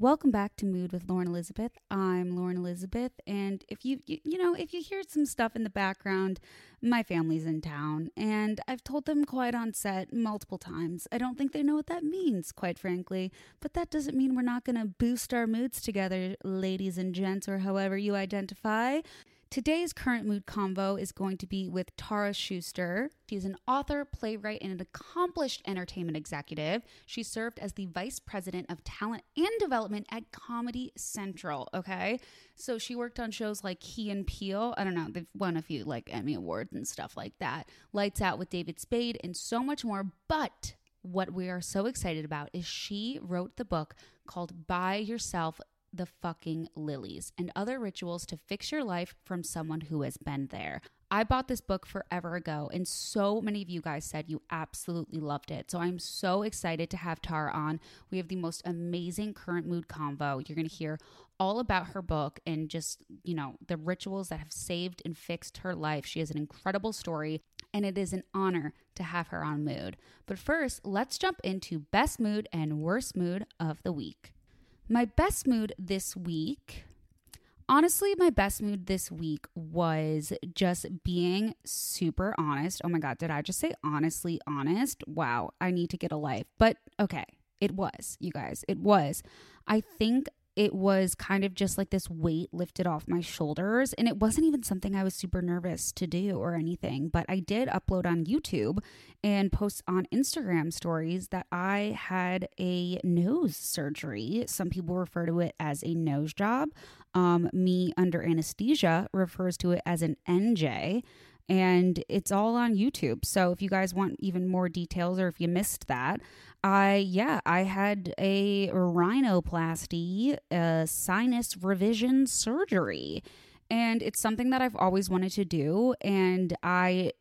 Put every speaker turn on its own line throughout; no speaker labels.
Welcome back to Mood with Lauren Elizabeth. I'm Lauren Elizabeth, and if you, you you know if you hear some stuff in the background, my family's in town, and I've told them quiet on set multiple times. I don't think they know what that means, quite frankly, but that doesn't mean we're not going to boost our moods together, ladies and gents, or however you identify. Today's current mood convo is going to be with Tara Schuster. She's an author, playwright, and an accomplished entertainment executive. She served as the vice president of talent and development at Comedy Central. Okay. So she worked on shows like Key and Peele. I don't know, they've won a few like Emmy Awards and stuff like that. Lights Out with David Spade, and so much more. But what we are so excited about is she wrote the book called Buy Yourself the fucking lilies and other rituals to fix your life from someone who has been there. I bought this book forever ago, and so many of you guys said you absolutely loved it. So I'm so excited to have Tara on. We have the most amazing current mood convo. You're going to hear all about her book and just, you know, the rituals that have saved and fixed her life. She has an incredible story, and it is an honor to have her on Mood. But first, let's jump into best mood and worst mood of the week. My best mood this week, honestly, my best mood this week was just being super honest. Oh my God, did I just say honestly honest? Wow, I need to get a life. But okay, it was, you guys, it was. I think it was kind of just like this weight lifted off my shoulders. And it wasn't even something I was super nervous to do or anything. But I did upload on YouTube and post on Instagram stories that I had a nose surgery. Some people refer to it as a nose job. Um, me under anesthesia refers to it as an NJ and it's all on YouTube. So if you guys want even more details or if you missed that, I yeah, I had a rhinoplasty, a sinus revision surgery. And it's something that I've always wanted to do and I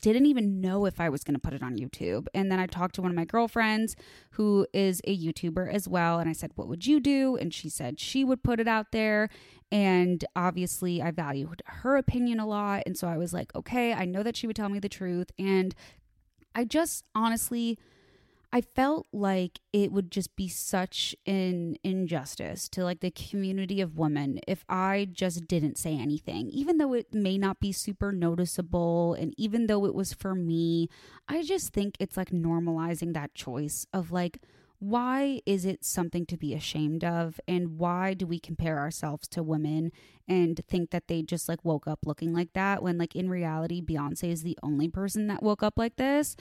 didn't even know if I was going to put it on YouTube. And then I talked to one of my girlfriends who is a YouTuber as well. And I said, What would you do? And she said she would put it out there. And obviously, I valued her opinion a lot. And so I was like, Okay, I know that she would tell me the truth. And I just honestly I felt like it would just be such an injustice to like the community of women if I just didn't say anything, even though it may not be super noticeable. And even though it was for me, I just think it's like normalizing that choice of like, why is it something to be ashamed of? And why do we compare ourselves to women and think that they just like woke up looking like that when, like, in reality, Beyonce is the only person that woke up like this?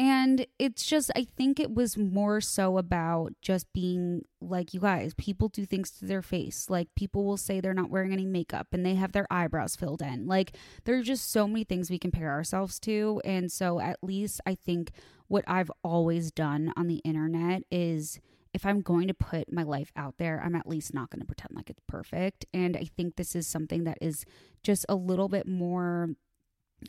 And it's just, I think it was more so about just being like, you guys, people do things to their face. Like, people will say they're not wearing any makeup and they have their eyebrows filled in. Like, there are just so many things we compare ourselves to. And so, at least I think what I've always done on the internet is if I'm going to put my life out there, I'm at least not going to pretend like it's perfect. And I think this is something that is just a little bit more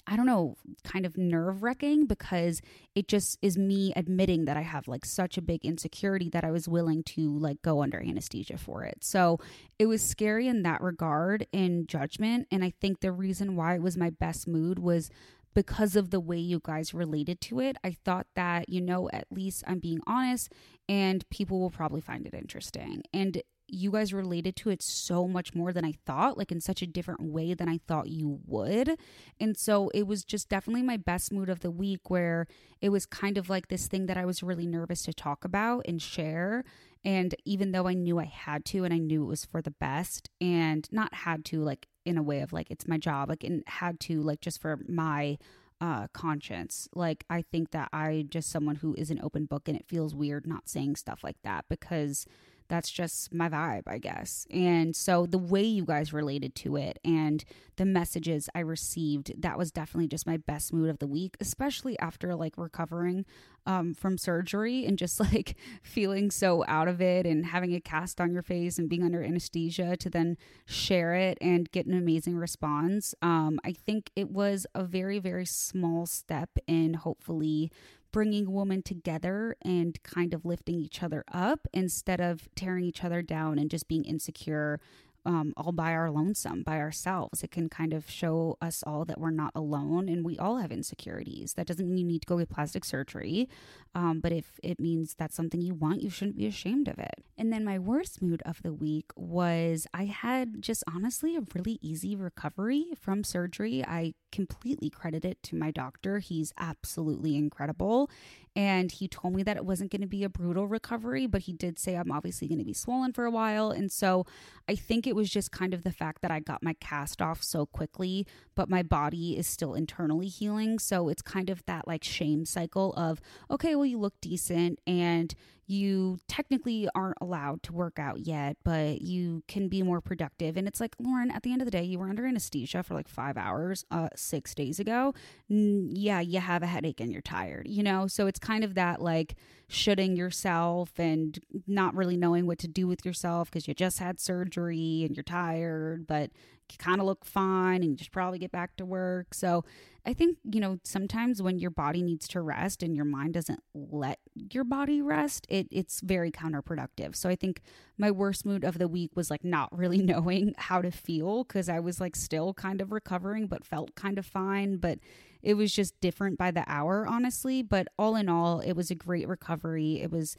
I don't know, kind of nerve wracking because it just is me admitting that I have like such a big insecurity that I was willing to like go under anesthesia for it. So it was scary in that regard in judgment. And I think the reason why it was my best mood was because of the way you guys related to it. I thought that, you know, at least I'm being honest and people will probably find it interesting. And you guys related to it so much more than I thought, like in such a different way than I thought you would. And so it was just definitely my best mood of the week where it was kind of like this thing that I was really nervous to talk about and share. And even though I knew I had to and I knew it was for the best and not had to, like in a way of like it's my job, like and had to, like just for my uh, conscience. Like, I think that I just someone who is an open book and it feels weird not saying stuff like that because that's just my vibe, I guess. And so the way you guys related to it and the messages I received, that was definitely just my best mood of the week, especially after like recovering um, from surgery and just like feeling so out of it and having a cast on your face and being under anesthesia to then share it and get an amazing response. Um, I think it was a very, very small step in hopefully bringing women together and kind of lifting each other up instead of tearing each other down and just being insecure um, all by our lonesome, by ourselves. It can kind of show us all that we're not alone and we all have insecurities. That doesn't mean you need to go get plastic surgery, um, but if it means that's something you want, you shouldn't be ashamed of it. And then my worst mood of the week was I had just honestly a really easy recovery from surgery. I completely credit it to my doctor. He's absolutely incredible. And he told me that it wasn't going to be a brutal recovery, but he did say I'm obviously going to be swollen for a while. And so I think it was just kind of the fact that I got my cast off so quickly, but my body is still internally healing. So it's kind of that like shame cycle of, okay, well, you look decent and you technically aren't allowed to work out yet, but you can be more productive. And it's like, Lauren, at the end of the day, you were under anesthesia for like five hours uh, six days ago. yeah, you have a headache and you're tired, you know? So it's kind of that like shooting yourself and not really knowing what to do with yourself because you just had surgery and you're tired, but kind of look fine and you should probably get back to work. So I think, you know, sometimes when your body needs to rest and your mind doesn't let your body rest, it, it's very counterproductive. So I think my worst mood of the week was like not really knowing how to feel because I was like still kind of recovering, but felt kind of fine. But it was just different by the hour, honestly. But all in all, it was a great recovery. It was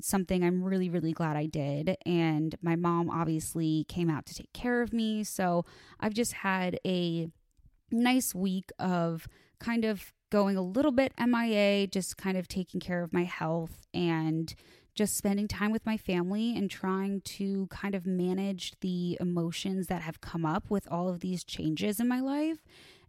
something I'm really, really glad I did. And my mom obviously came out to take care of me. So I've just had a nice week of kind of going a little bit MIA, just kind of taking care of my health and just spending time with my family and trying to kind of manage the emotions that have come up with all of these changes in my life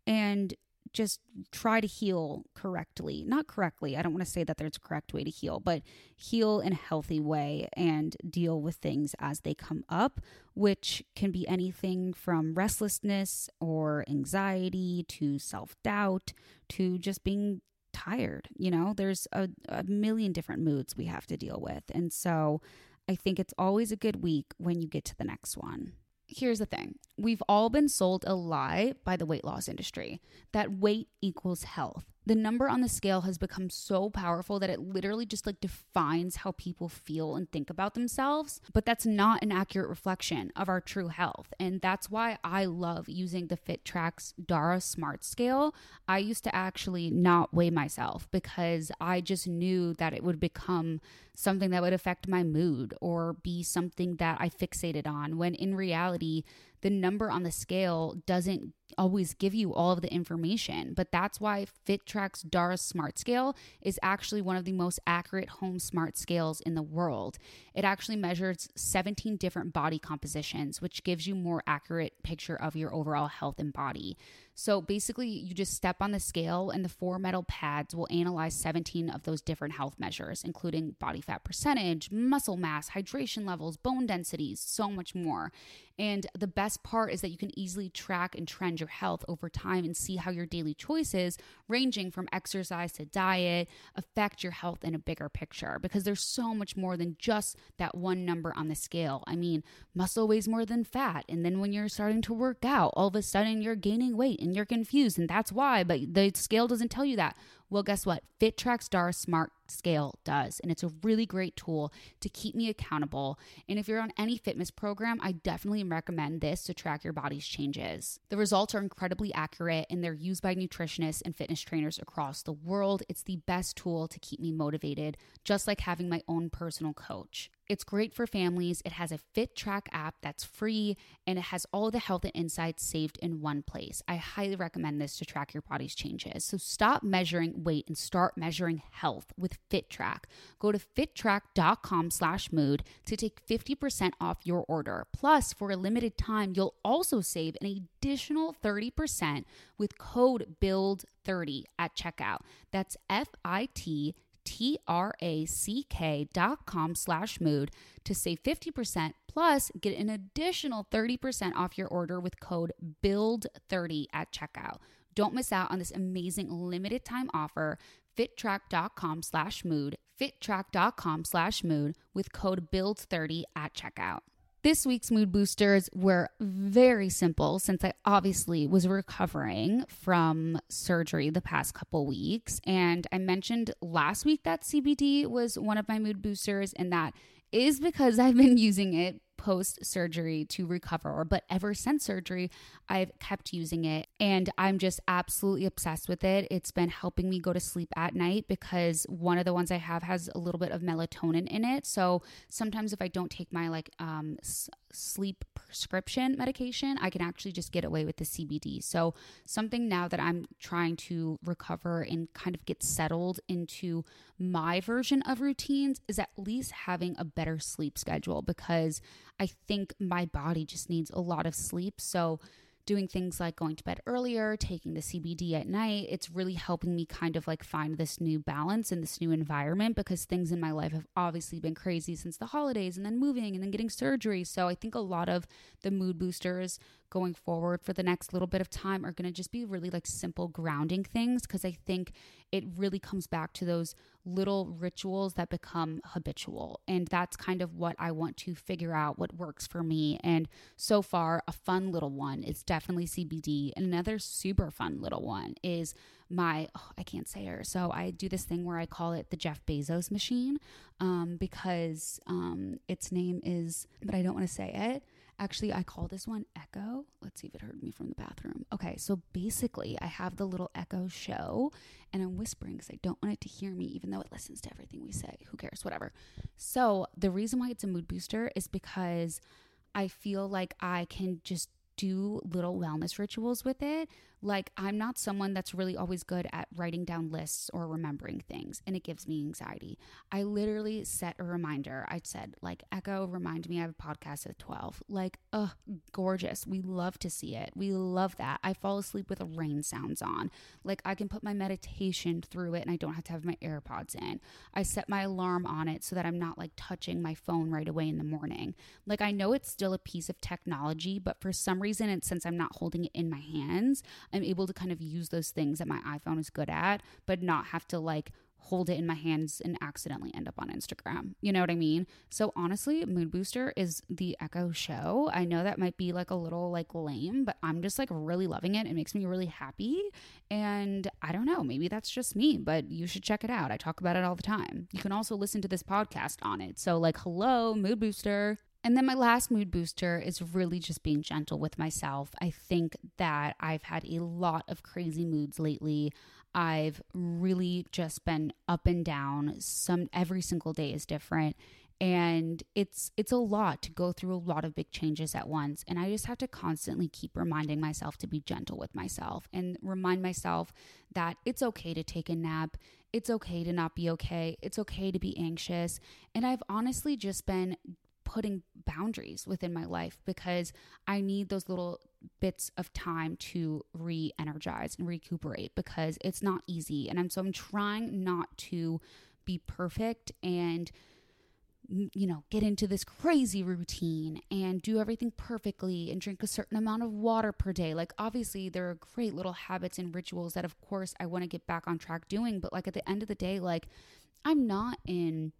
and just try to heal correctly. Not correctly, I don't want to say that there's a correct way to heal, but heal in a healthy way and deal with things as they come up, which can be anything from restlessness or anxiety to self doubt to just being tired. You know, there's a, a million different moods we have to deal with. And so I think it's always a good week when you get to the next one here's the thing. We've all been sold a lie by the weight loss industry that weight equals health the number on the scale has become so powerful that it literally just like defines how people feel and think about themselves. But that's not an accurate reflection of our true health. And that's why I love using the FitTrack's Dara Smart Scale. I used to actually not weigh myself because I just knew that it would become something that would affect my mood or be something that I fixated on when in reality, the number on the scale doesn't always give you all of the information. But that's why FitTrack's Dara Smart Scale is actually one of the most accurate home smart scales in the world. It actually measures 17 different body compositions, which gives you more accurate picture of your overall health and body. So basically, you just step on the scale, and the four metal pads will analyze 17 of those different health measures, including body fat percentage, muscle mass, hydration levels, bone densities, so much more. And the best part is that you can easily track and trend your health over time and see how your daily choices, ranging from exercise to diet, affect your health in a bigger picture because there's so much more than just that one number on the scale. I mean, muscle weighs more than fat. And then when you're starting to work out, all of a sudden you're gaining weight and you're confused. And that's why, but the scale doesn't tell you that. Well, guess what? FitTrack Dara Smart Scale does. And it's a really great tool to keep me accountable. And if you're on any fitness program, I definitely recommend this to track your body's changes. The results are incredibly accurate and they're used by nutritionists and fitness trainers across the world. It's the best tool to keep me motivated, just like having my own personal coach. It's great for families. It has a Fit Track app that's free and it has all the health and insights saved in one place. I highly recommend this to track your body's changes. So stop measuring weight and start measuring health with Fit Track. Go to fittrack.com slash mood to take 50% off your order. Plus, for a limited time, you'll also save an additional 30% with code BUILD30 at checkout. That's F I T T-R-A-C-K dot com slash mood to save 50% plus get an additional 30% off your order with code BUILD30 at checkout. Don't miss out on this amazing limited time offer. Fittrack.com slash mood. Fittrack.com slash mood with code BUILD30 at checkout. This week's mood boosters were very simple since I obviously was recovering from surgery the past couple weeks. And I mentioned last week that CBD was one of my mood boosters, and that is because I've been using it post surgery to recover, but ever since surgery, I've kept using it and I'm just absolutely obsessed with it. It's been helping me go to sleep at night because one of the ones I have has a little bit of melatonin in it. So sometimes if I don't take my like um, sleep prescription medication, I can actually just get away with the CBD. So, something now that I'm trying to recover and kind of get settled into my version of routines is at least having a better sleep schedule because I think my body just needs a lot of sleep. So, doing things like going to bed earlier, taking the CBD at night, it's really helping me kind of like find this new balance in this new environment because things in my life have obviously been crazy since the holidays and then moving and then getting surgery. So I think a lot of the mood boosters going forward for the next little bit of time are going to just be really like simple grounding things because I think it really comes back to those little rituals that become habitual. And that's kind of what I want to figure out what works for me. And so far, a fun little one is definitely CBD. And another super fun little one is my, oh, I can't say her. So I do this thing where I call it the Jeff Bezos machine um, because um, its name is, but I don't want to say it. Actually, I call this one Echo. Let's see if it heard me from the bathroom. Okay, so basically, I have the little Echo show and I'm whispering because I don't want it to hear me, even though it listens to everything we say. Who cares? Whatever. So, the reason why it's a mood booster is because I feel like I can just do little wellness rituals with it. Like, I'm not someone that's really always good at writing down lists or remembering things, and it gives me anxiety. I literally set a reminder. I said, like, Echo, remind me I have a podcast at 12. Like, ugh, gorgeous. We love to see it. We love that. I fall asleep with rain sounds on. Like, I can put my meditation through it and I don't have to have my AirPods in. I set my alarm on it so that I'm not like touching my phone right away in the morning. Like, I know it's still a piece of technology, but for some reason, and since I'm not holding it in my hands, I'm able to kind of use those things that my iPhone is good at, but not have to like hold it in my hands and accidentally end up on Instagram. You know what I mean? So honestly, Mood Booster is the Echo show. I know that might be like a little like lame, but I'm just like really loving it. It makes me really happy. And I don't know, maybe that's just me, but you should check it out. I talk about it all the time. You can also listen to this podcast on it. So like, hello, Mood Booster. And then my last mood booster is really just being gentle with myself. I think that I've had a lot of crazy moods lately. I've really just been up and down. Some every single day is different and it's it's a lot to go through a lot of big changes at once and i just have to constantly keep reminding myself to be gentle with myself and remind myself that it's okay to take a nap it's okay to not be okay it's okay to be anxious and i've honestly just been putting boundaries within my life because I need those little bits of time to re energize and recuperate because it's not easy. And I'm so I'm trying not to be perfect and mm, you know, get into this crazy routine and do everything perfectly and drink a certain amount of water per day. Like, obviously, there are great little habits and rituals that, of course, I want to get back on track doing. But, like, at the end of the day, like, I'm not in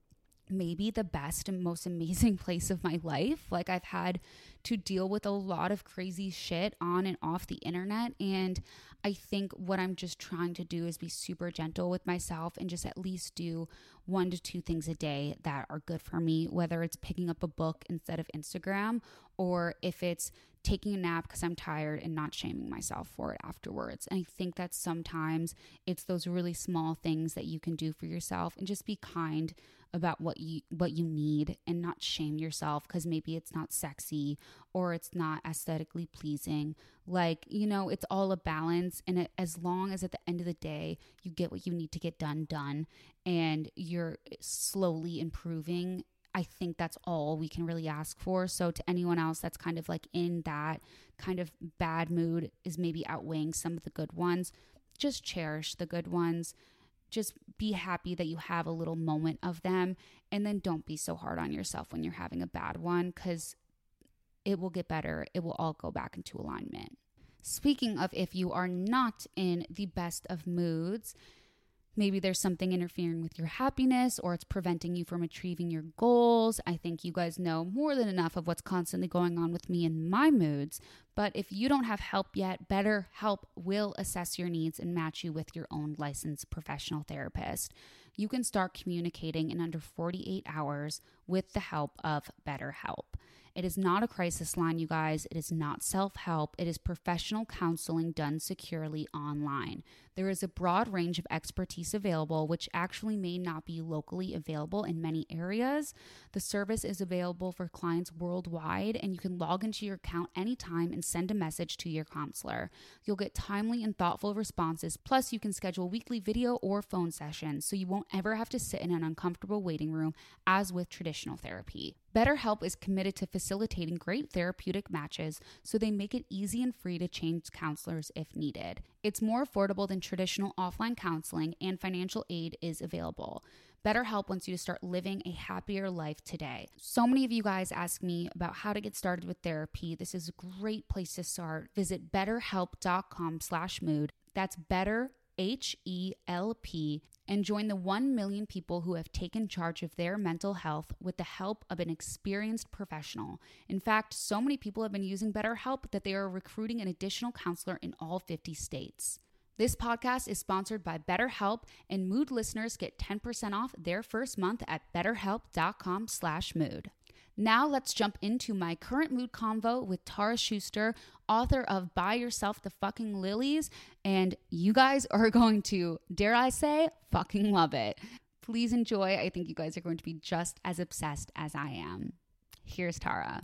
maybe the best and most amazing place of my life. Like, I've had to deal with a lot of crazy shit on and off the internet. And I think what I'm just trying to do is be super gentle with myself and just at least do one to two things a day that are good for me, whether it's picking up a book instead of Instagram or if it's taking a nap because I'm tired and not shaming myself for it afterwards. And I think that sometimes it's those really small things that you can do for yourself and just be kind about what you what you need and not shame yourself cuz maybe it's not sexy or it's not aesthetically pleasing. Like, you know, it's all a balance and it, as long as at the end of the day you get what you need to get done done and you're slowly improving I think that's all we can really ask for. So, to anyone else that's kind of like in that kind of bad mood, is maybe outweighing some of the good ones, just cherish the good ones. Just be happy that you have a little moment of them. And then don't be so hard on yourself when you're having a bad one because it will get better. It will all go back into alignment. Speaking of if you are not in the best of moods, Maybe there's something interfering with your happiness or it's preventing you from achieving your goals. I think you guys know more than enough of what's constantly going on with me and my moods. But if you don't have help yet, BetterHelp will assess your needs and match you with your own licensed professional therapist. You can start communicating in under 48 hours with the help of BetterHelp. It is not a crisis line, you guys. It is not self help. It is professional counseling done securely online. There is a broad range of expertise available, which actually may not be locally available in many areas. The service is available for clients worldwide, and you can log into your account anytime and send a message to your counselor. You'll get timely and thoughtful responses, plus, you can schedule weekly video or phone sessions so you won't ever have to sit in an uncomfortable waiting room as with traditional therapy. BetterHelp is committed to facilitating great therapeutic matches, so they make it easy and free to change counselors if needed. It's more affordable than traditional offline counseling, and financial aid is available. BetterHelp wants you to start living a happier life today. So many of you guys ask me about how to get started with therapy. This is a great place to start. Visit betterhelp.com slash mood. That's better, H-E-L-P and join the 1 million people who have taken charge of their mental health with the help of an experienced professional. In fact, so many people have been using BetterHelp that they are recruiting an additional counselor in all 50 states. This podcast is sponsored by BetterHelp, and Mood listeners get 10% off their first month at betterhelp.com/mood. Now let's jump into my current mood convo with Tara Schuster, author of Buy Yourself the Fucking Lilies, and you guys are going to, dare I say, fucking love it. Please enjoy. I think you guys are going to be just as obsessed as I am. Here's Tara.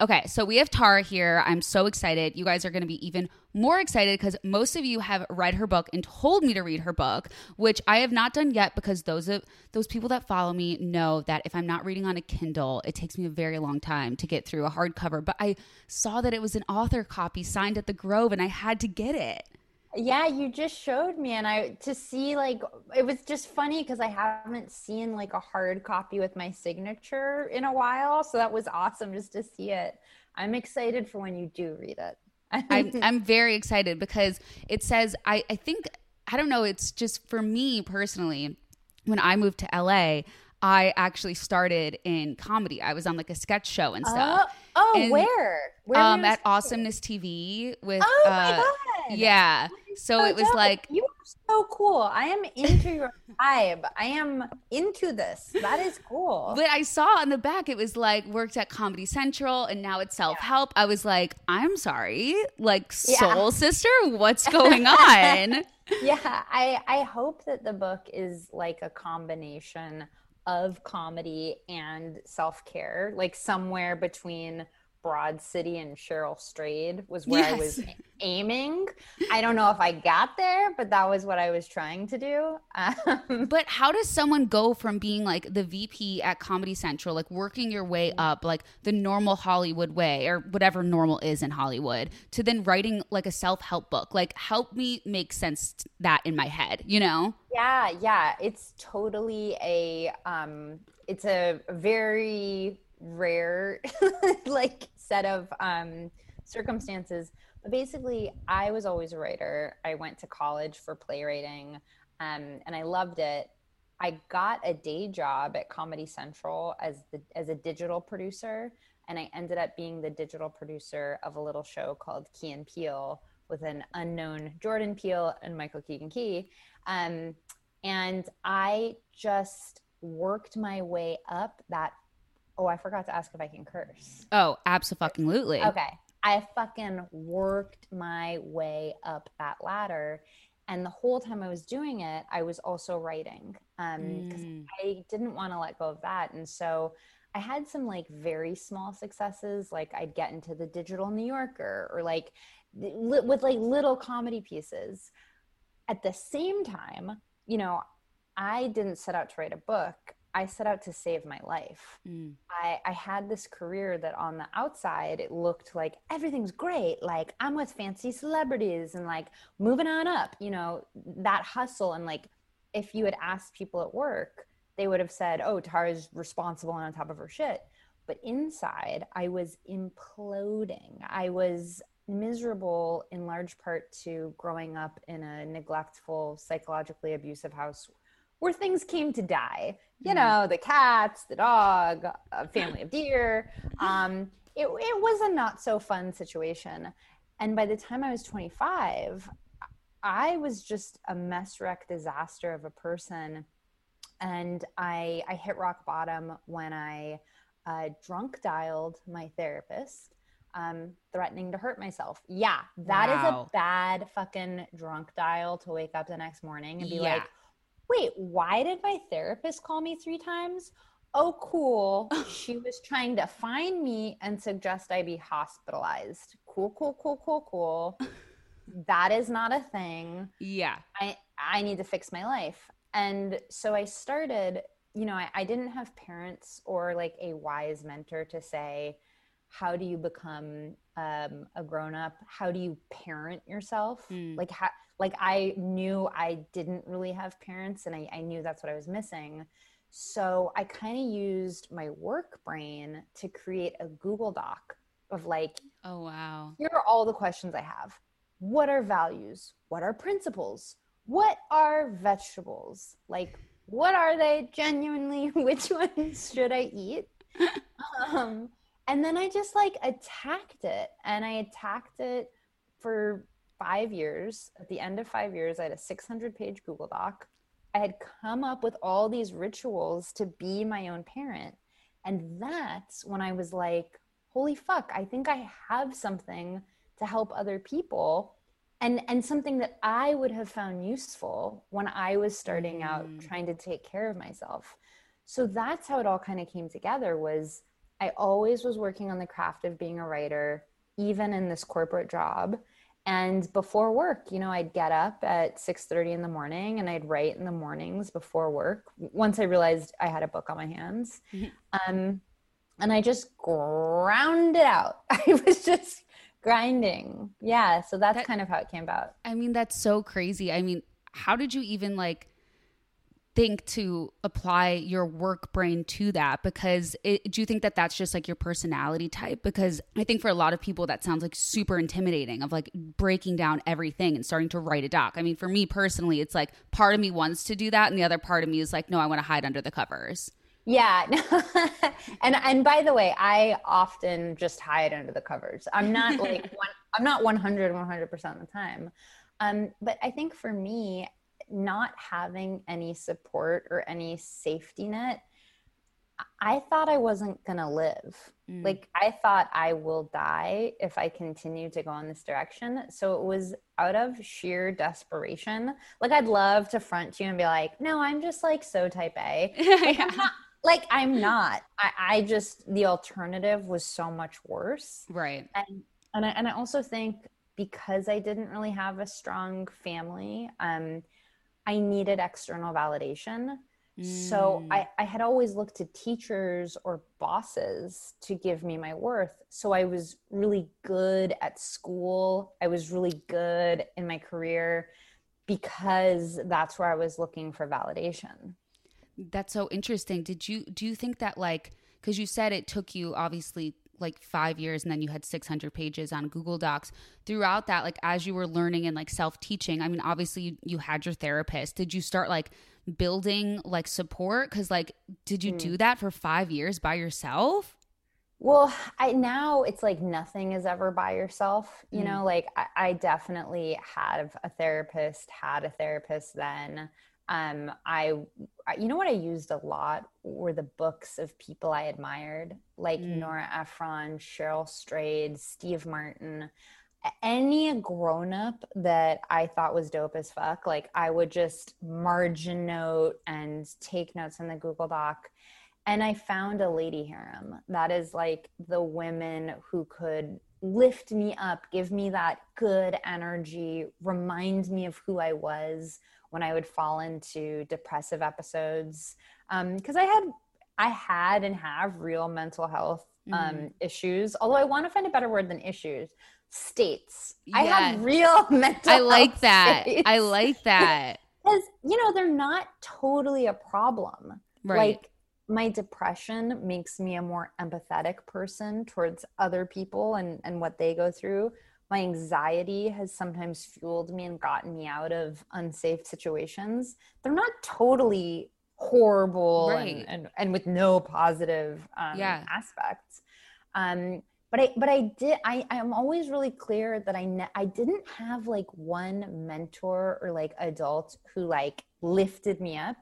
Okay, so we have Tara here. I'm so excited. You guys are going to be even more excited because most of you have read her book and told me to read her book, which I have not done yet because those of those people that follow me know that if I'm not reading on a Kindle, it takes me a very long time to get through a hardcover. But I saw that it was an author copy signed at the Grove and I had to get it.
Yeah, you just showed me, and I to see like it was just funny because I haven't seen like a hard copy with my signature in a while, so that was awesome just to see it. I'm excited for when you do read it.
I'm I'm very excited because it says I I think I don't know. It's just for me personally. When I moved to LA, I actually started in comedy. I was on like a sketch show and stuff.
Oh, oh
and,
where? Where
um, at Awesomeness TV with.
Oh
uh,
my god!
Yeah. So
so
it was like
you are so cool. I am into your vibe. I am into this. That is cool.
But I saw on the back it was like worked at Comedy Central and now it's self help. I was like, I'm sorry, like
Yeah.
soul sister, what's going on?
yeah, I I hope that the book is like a combination of comedy and self care, like somewhere between Broad City and Cheryl Strayed was where I was aiming. I don't know if I got there, but that was what I was trying to do. Um,
but how does someone go from being like the VP at Comedy Central, like working your way up, like the normal Hollywood way or whatever normal is in Hollywood, to then writing like a self help book? Like, help me make sense that in my head, you know?
Yeah, yeah, it's totally a um it's a very rare like set of um circumstances. But basically, I was always a writer. I went to college for playwriting um and I loved it. I got a day job at Comedy Central as the as a digital producer and I ended up being the digital producer of a little show called Key and Peele with an unknown Jordan Peele and Michael Keegan Key. Um, and I just worked my way up that. Oh, I forgot to ask if I can curse.
Oh, absolutely.
Okay. I fucking worked my way up that ladder. and the whole time i was doing it i was also writing um
Mm.
i didn't want to let go of that and so i had some like very small successes like i'd get into the digital new yorker or like li- with like little comedy pieces at the same time you know i didn't set out to write a book i set out to save my life.
Mm.
I, I had this career that on the outside it looked like everything's great like i'm with fancy celebrities and like moving on up you know that hustle. And like if you had asked people at work they would have said oh tara's responsible and on top of her shit. But inside i was imploding. I was miserable in large part to growing up in a neglectful psychologically abusive house where things came to die. You know the cats the dog a family of deer. Um, it, it was a not so fun situation. And by the time i was 25 i was just a mess wreck disaster of a person. And i i hit rock bottom when i uh, drunk dialed my therapist um, threatening to hurt myself. Yeah that is
Wow.
a bad fucking drunk dial to wake up the next morning and be
Yeah.
like wait, why did my therapist call me three times? Oh, cool. she was trying to find me and suggest I be hospitalized. Cool, cool, cool, cool, cool. that is not a thing.
Yeah.
I, I need to fix my life. And so I started, you know, I, I didn't have parents or like a wise mentor to say, how do you become um, a grown up? How do you parent yourself?
Mm.
Like, how, like I knew I didn't really have parents and I, I knew that's what I was missing. So I kind of used my work brain to create a Google Doc of like,
Oh wow.
here are all the questions I have. What are values? What are principles? What are vegetables? Like, what are they genuinely? Which ones should I eat? um, and then I just like attacked it. And I attacked it for five years. At the end of five years, I had a 600 page Google Doc. I had come up with all these rituals to be my own parent. And that's when I was like, holy fuck, I think I have something to help other people and and something that I would have found useful when I was starting out
Mm.
trying to take care of myself. So that's how it all kind of came together was I always was working on the craft of being a writer even in this corporate job and before work you know i'd get up at 6.30 in the morning and i'd write in the mornings before work once i realized i had a book on my hands. Um, and i just ground it out. I was just grinding. Yeah so that's
That-
kind of how it came about.
I mean, that's so crazy. I mean, how did you even like think to apply your work brain to that? Because it, do you think that that's just like your personality type? Because I think for a lot of people, that sounds like super intimidating of like breaking down everything and starting to write a doc. I mean, for me personally, it's like part of me wants to do that, and the other part of me is like, no, I want to hide under the covers.
Yeah. and and by the way, I often just hide under the covers. I'm not like one, I'm not 100 100% of the time. Um but I think for me not having any support or any safety net I thought I wasn't going to live.
Mm.
Like I thought I will die if I continue to go in this direction. So it was out of sheer desperation. Like I'd love to front you and be like, "No, I'm just like so type A." Like, I'm not, like I'm not. I, I just the alternative was so much worse.
Right.
And and I, and I also think because I didn't really have a strong family, um, I needed external validation. So
Mm.
I, I had always looked to teachers or bosses to give me my worth. So I was really good at school. I was really good in my career because that's where I was looking for validation.
That's so interesting. Did you do you think that like because you said it took you obviously like five years and then you had 600 pages on Google Docs throughout that like as you were learning and like self teaching I mean obviously you, you had your therapist did you start like building like support because like did you do that for five years by yourself
Well, I now it's like nothing is ever by yourself. You
Mm.
know, like I, I definitely have a therapist, had a therapist then. Um, I, you know what I used a lot were the books of people I admired, like
Mm.
Nora Ephron, Cheryl Strayed, Steve Martin. any grown up that I thought was dope as fuck, like I would just margin note and take notes in the Google Doc. And I found a lady harem that is like the women who could lift me up, give me that good energy, remind me of who I was when I would fall into depressive episodes. Because um, I had, I had and have real mental health um, mm. issues. Although I want to find a better word than issues states. Yeah. I have real mental.
I like that. States. I like that
because you know they're not totally a problem. Right. Like my depression makes me a more empathetic person towards other people and and what they go through. My anxiety has sometimes fueled me and gotten me out of unsafe situations. They're not totally horrible right. and, and, and with no positive um, yeah. aspects. Um, but I but I did I I'm always really clear that I ne- I didn't have like one mentor or like adult who like lifted me up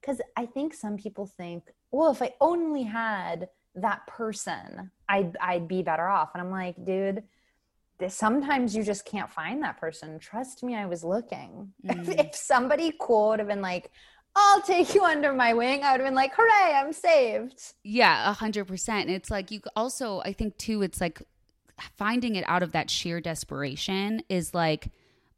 because I think some people think well if I only had that person I'd I'd be better off and I'm like dude sometimes you just can't find that person trust me I was looking mm. if, if somebody cool would have been like I'll take you under my wing, I would have been like, hooray, I'm saved.
Yeah, a hundred percent. It's like you also, I think too, it's like finding it out of that sheer desperation is like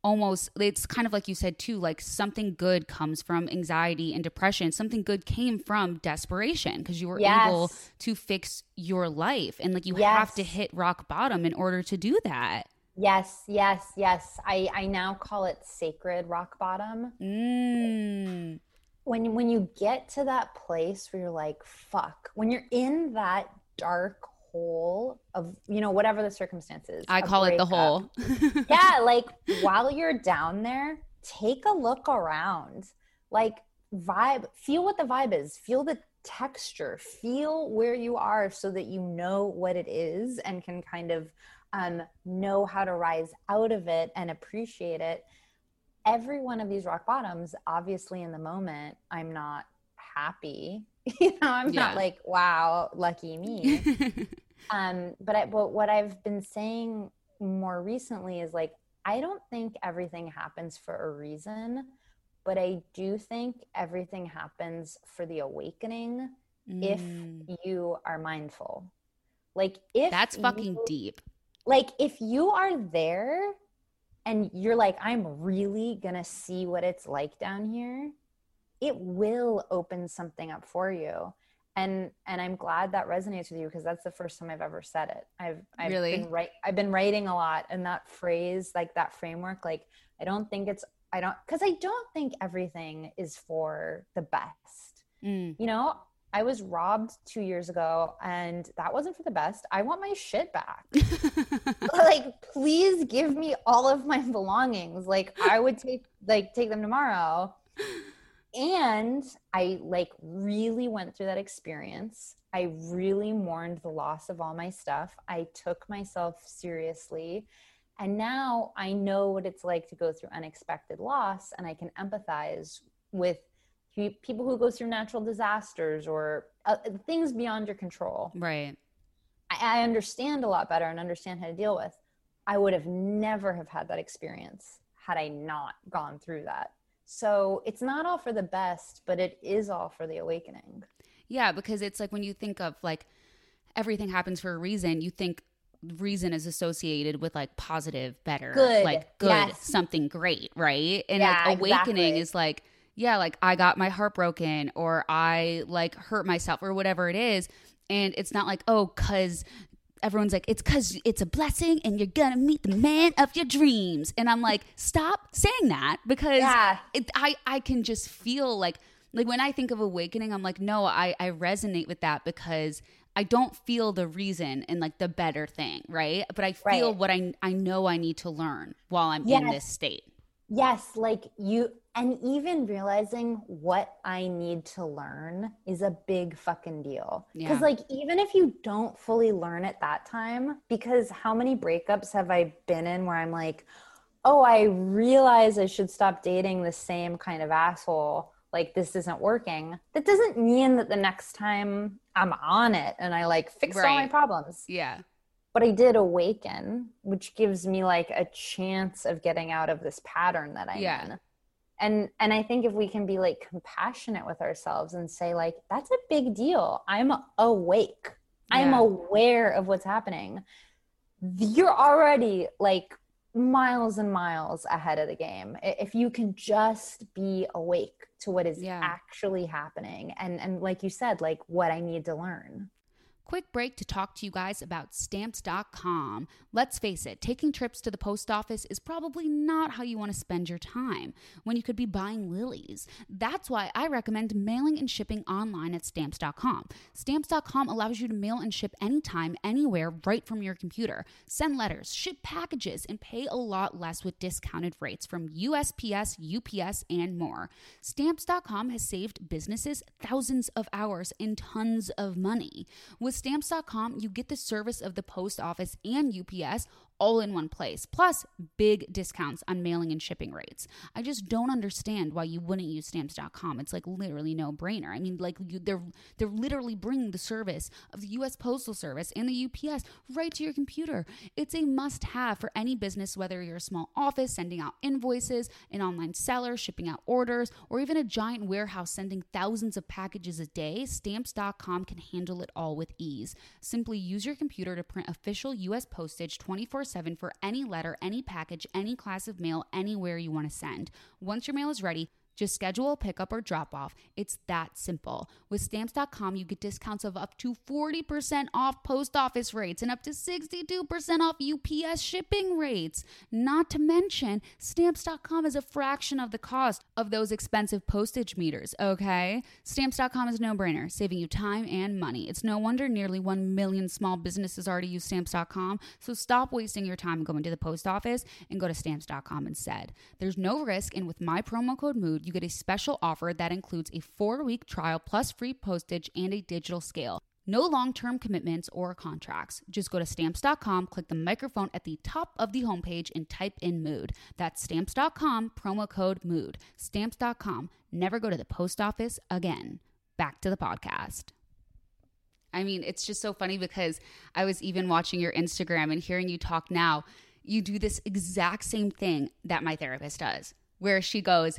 almost it's kind of like you said too like something good comes from anxiety and depression something good came from desperation because you were yes. able to fix your life and like you yes. have to hit rock bottom in order to do that
Yes, yes, yes. I, I now call it sacred rock bottom. Mm when when you get to that place where you're like fuck when you're in that dark hole of you know whatever the circumstances
i call it the hole
yeah like while you're down there take a look around. Like vibe feel what the vibe is. Feel the texture. Feel where you are so that you know what it is and can kind of um, know how to rise out of it and appreciate it. Every one of these rock bottoms, obviously in the moment, I'm not happy. you know, I'm yeah. not like, wow, lucky me. um, but I, but what I've been saying more recently is like, I don't think everything happens for a reason, but I do think everything happens for the awakening mm. if you are mindful. Like if
That's fucking
you,
deep.
Like if you are there and you're like, I'm really gonna see what it's like down here, it will open something up for you. And and I'm glad that resonates with you because that's the first time I've ever said it. I've I've
really?
been right I've been writing a lot and that phrase, like that framework, like I don't think it's I don't because I don't think everything is for the best. Mm. You know, I was robbed two years ago and that wasn't for the best. I want my shit back. like, please give me all of my belongings. Like, I would take like take them tomorrow. And I like really went through that experience. I really mourned the loss of all my stuff. I took myself seriously. And now I know what it's like to go through unexpected loss and I can empathize with people who go through natural disasters or uh, things beyond your control.
Right.
I, I understand a lot better and understand how to deal with. I would have never have had that experience had I not gone through that. So it's not all for the best, but it is all for the awakening.
Yeah, because it's like when you think of like everything happens for a reason, you think reason is associated with like positive, better,
good,
like good, yes. something great, right? And yeah, like awakening exactly. is like yeah, like I got my heart broken or I like hurt myself or whatever it is. And it's not like, oh, cause everyone's like, it's cause it's a blessing and you're gonna meet the man of your dreams. And I'm like, stop saying that because yeah. it, I, I can just feel like, like when I think of awakening, I'm like, no, I, I resonate with that because I don't feel the reason and like the better thing, right? But I feel right. what I I know I need to learn while I'm yes. in this state.
Yes, like you and even realizing what I need to learn is a big fucking deal. Because, yeah. like, even if you don't fully learn at that time, because how many breakups have I been in where I'm like, oh, I realize I should stop dating the same kind of asshole. Like, this isn't working. That doesn't mean that the next time I'm on it and I like fix right. all my problems.
Yeah.
but I did awaken, which gives me like a chance of getting out of this pattern that I'm
Yeah.
in. And and I think if we can be like compassionate with ourselves and say like that's a big deal. I'm awake. I'm aware of what's happening. You're already like miles and miles ahead of the game. If you can just be awake to what is
Yeah.
actually happening and and like you said like what I need to learn.
Quick break to talk to you guys about stamps.com. Let's face it, taking trips to the post office is probably not how you want to spend your time when you could be buying lilies. That's why I recommend mailing and shipping online at stamps.com. Stamps.com allows you to mail and ship anytime, anywhere, right from your computer. Send letters, ship packages, and pay a lot less with discounted rates from USPS, UPS, and more. Stamps.com has saved businesses thousands of hours and tons of money. With Stamps.com, you get the service of the post office and UPS all in one place, plus big discounts on mailing and shipping rates. I just don't understand why you wouldn't use Stamps.com. It's like literally no brainer. I mean, like you, they're they're literally bringing the service of the U.S. Postal Service and the UPS right to your computer. It's a must-have for any business, whether you're a small office sending out invoices, an online seller shipping out orders, or even a giant warehouse sending thousands of packages a day. Stamps.com can handle it all with ease. Simply use your computer to print official U.S. postage 24 7 for any letter, any package, any class of mail, anywhere you want to send. Once your mail is ready, just schedule a pickup or drop off. It's that simple. With stamps.com, you get discounts of up to 40% off post office rates and up to 62% off UPS shipping rates. Not to mention, stamps.com is a fraction of the cost of those expensive postage meters, okay? Stamps.com is a no brainer, saving you time and money. It's no wonder nearly 1 million small businesses already use stamps.com. So stop wasting your time going to the post office and go to stamps.com instead. There's no risk, and with my promo code MOOD, you get a special offer that includes a four week trial plus free postage and a digital scale. No long term commitments or contracts. Just go to stamps.com, click the microphone at the top of the homepage, and type in mood. That's stamps.com, promo code mood. Stamps.com. Never go to the post office again. Back to the podcast. I mean, it's just so funny because I was even watching your Instagram and hearing you talk now. You do this exact same thing that my therapist does, where she goes,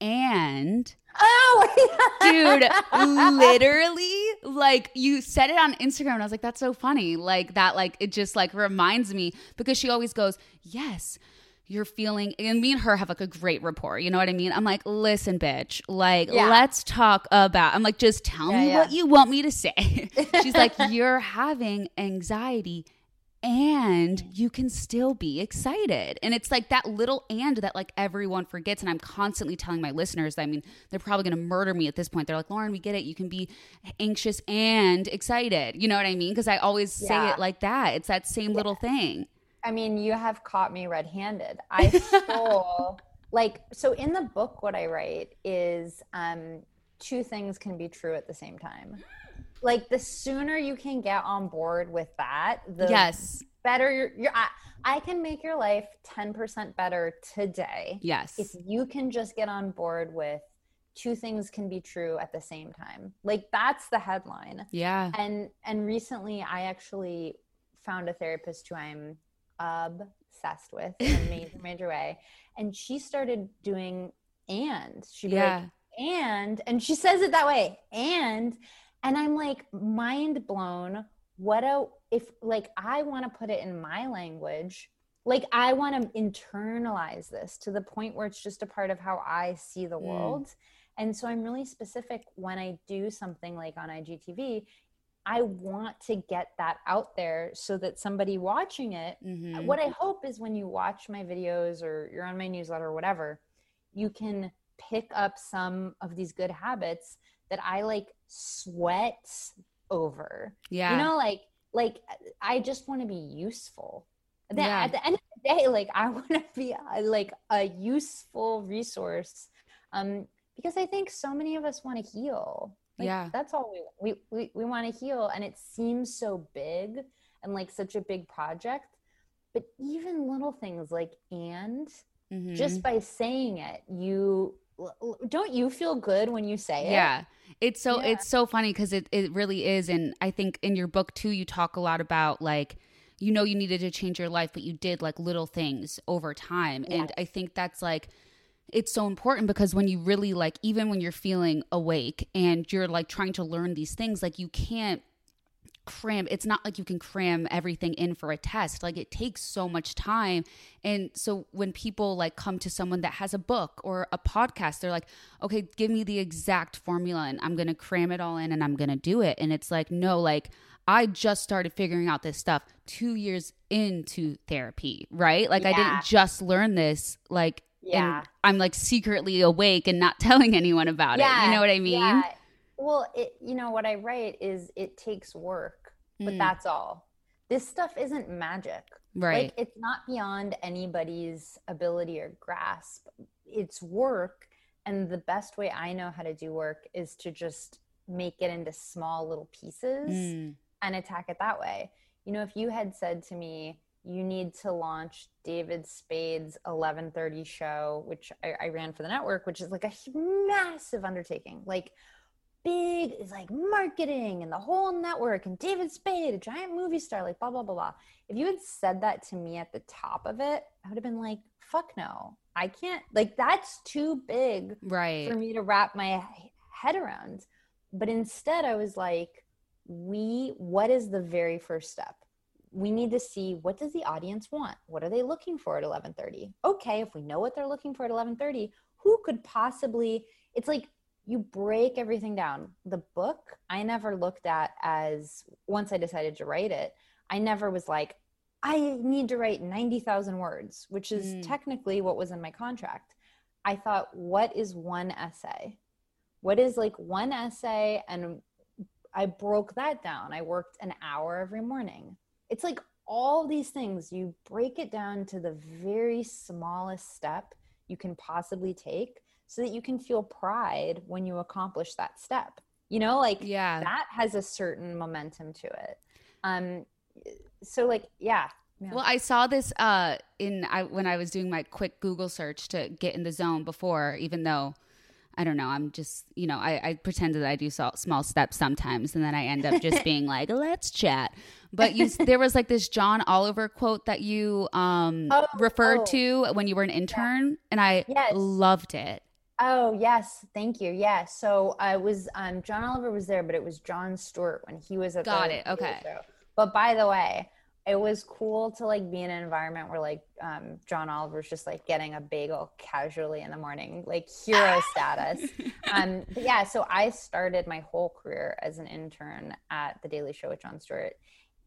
and
Oh,
dude literally like you said it on instagram and i was like that's so funny like that like it just like reminds me because she always goes yes you're feeling and me and her have like a great rapport you know what i mean i'm like listen bitch like
Yeah.
let's talk about i'm like just tell
Yeah,
me
yeah.
what you want me to say she's like you're having anxiety and you can still be excited. And it's like that little and that like everyone forgets. And I'm constantly telling my listeners, I mean, they're probably going to murder me at this point. They're like, Lauren, we get it. You can be anxious and excited. You know what I mean? Because I always say it like that. It's that same little thing.
I mean, you have caught me red handed. I stole, like, so in the book, what I write is um, two things can be true at the same time. Like, the sooner you can get on board with that, the
yes.
better you're, you're I, I can make your life 10% better today
Yes.
if you can just get on board with two things can be true at the same time. Like, that's the headline
yeah.
and and recently i actually found a therapist who i'm obsessed with in a major major way and she started doing and she'd
Yeah.
like and and she says it that way and and i'm like mind blown what a if like i want to put it in my language like i want to internalize this to the point where it's just a part of how i see the
Mm.
world and so i'm really specific when i do something like on igtv i want to get that out there so that somebody watching it
Mhm.
what I hope is when you watch my videos or you're on my newsletter or whatever, you can pick up some of these good habits that I like sweat over.
Yeah.
You know, like like I just want to be useful. Then
Yeah.
At the end of the day, like I want to be uh, like a useful resource, um, because I think so many of us want to heal. Like,
Yeah.
that's all we we we, we want to heal, and it seems so big and like such a big project. But even little things like and
Mhm.
just by saying it, you don't you feel good when you say it?
Yeah. It's so
Yeah.
it's so funny because it, it really is. And I think in your book too, you talk a lot about like you know you needed to change your life, but you did like little things over time.
Yeah.
And I think that's like it's so important because when you really like even when you're feeling awake and you're like trying to learn these things, like you can't cram it's not like you can cram everything in for a test. Like it takes so much time. And so when people like come to someone that has a book or a podcast they're like okay give me the exact formula and i'm gonna cram it all in and i'm gonna do it. And it's like no like i just started figuring out this stuff two years into therapy right? Like i didn't just learn this like
Yeah.
and i'm like secretly awake and not telling anyone about it. You know what i mean?
Yeah. Well, it you know what I write is it takes work, but
Mm.
that's all. This stuff isn't magic.
right
Like it's not beyond anybody's ability or grasp. It's work and the best way I know how to do work is to just make it into small little pieces
Mm.
and attack it that way. You know, if you had said to me, you need to launch David Spade's 1130 show, which I, I ran for the network, which is like a massive undertaking, like big, it's like marketing and the whole network and David Spade, a giant movie star, like blah, blah, blah, blah. If you had said that to me at the top of it, I would have been like, fuck no, I can't, like, that's too big
right
for me to wrap my head around. But instead, I was like, we, what is the very first step? We need to see what does the audience want? What are they looking for at 11:30? Okay, if we know what they're looking for at 11:30, who could possibly It's like you break everything down. The book I never looked at as once I decided to write it, I never was like I need to write 90,000 words, which is
Mm.
technically what was in my contract. I thought, what is one essay? What is like one essay? And I broke that down. I worked an hour every morning. It's like all these things, you break it down to the very smallest step you can possibly take so that you can feel pride when you accomplish that step. You know, like
yeah
that has a certain momentum to it. Um, so like, yeah. yeah.
Well, I saw this uh in I when I was doing my quick Google search to get in the zone before, even though I don't know, I'm just you know I, I pretend that I do so, small steps sometimes, and then I end up just being like, let's chat. But you, there was like this John Oliver quote that you um
Oh,
referred
oh.
to when you were an intern, and I
Yes.
loved it.
Oh yes, thank you. Yeah, so I was um, John Oliver was there, but it was Jon Stewart when he was at
Got
the
it, okay.
Show. But by the way, it was cool to like be in an environment where like um, John Oliver's just like getting a bagel casually in the morning, like hero status. Um, but yeah, so I started my whole career as an intern at the Daily Show with Jon Stewart,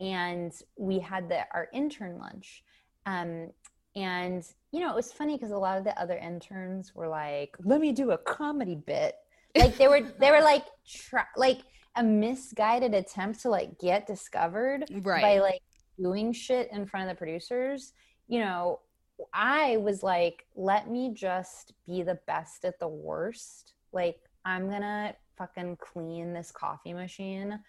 and we had the our intern lunch. Um, and you know, it was funny because a lot of the other interns were like, "Let me do a comedy bit." Like they were, they were like, try, like a misguided attempt to like get discovered
Right.
by like doing shit in front of the producers. You know, I was like, "Let me just be the best at the worst." Like I'm gonna fucking clean this coffee machine.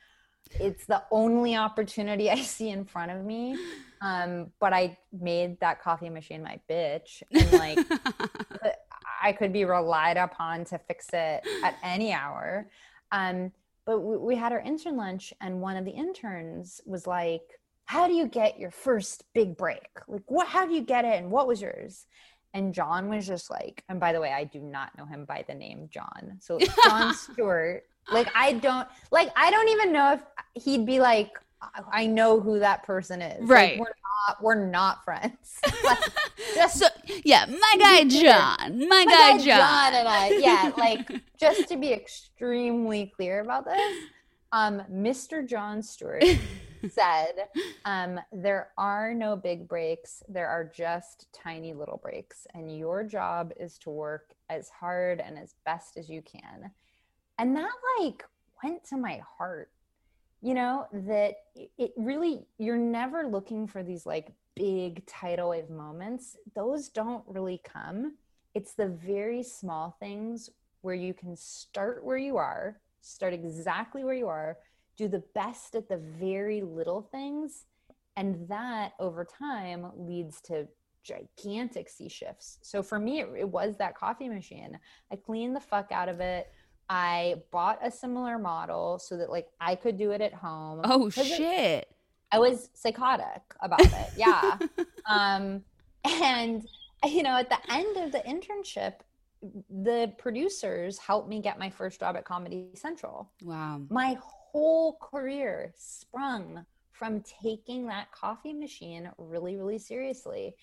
It's the only opportunity I see in front of me. Um, but I made that coffee machine my bitch. And like I could be relied upon to fix it at any hour. Um, but we, we had our intern lunch, and one of the interns was like, "How do you get your first big break? Like, what? How do you get it? And what was yours?" And Jon was just like, and by the way, I do not know him by the name Jon. So Jon Stewart, like I don't like I don't even know if he'd be like, I- know who that person is. Like,
Right.
we're not we're not friends. Like, just
So yeah, my guy Jon, my,
my
guy,
guy
Jon.
and I, yeah, like just to be extremely clear about this, um, Mr. Jon Stewart said, um, there are no big breaks. There are just tiny little breaks, and your job is to work as hard and as best as you can. And that like went to my heart. You know that it- really you're never looking for these like big tidal wave moments. Those don't really come it's the very small things where you can start where you are, start exactly where you are, do the best at the very little things. And that over time leads to gigantic sea shifts. So for me, it, it was that coffee machine. I cleaned the fuck out of it. I bought a similar model so that like I could do it at home.
Oh
'Cause it-
shit!
I was psychotic about it. Yeah. um, and you know, at the end of the internship, the producers helped me get my first job at Comedy Central.
Wow.
My whole career sprung from taking that coffee machine really, really seriously.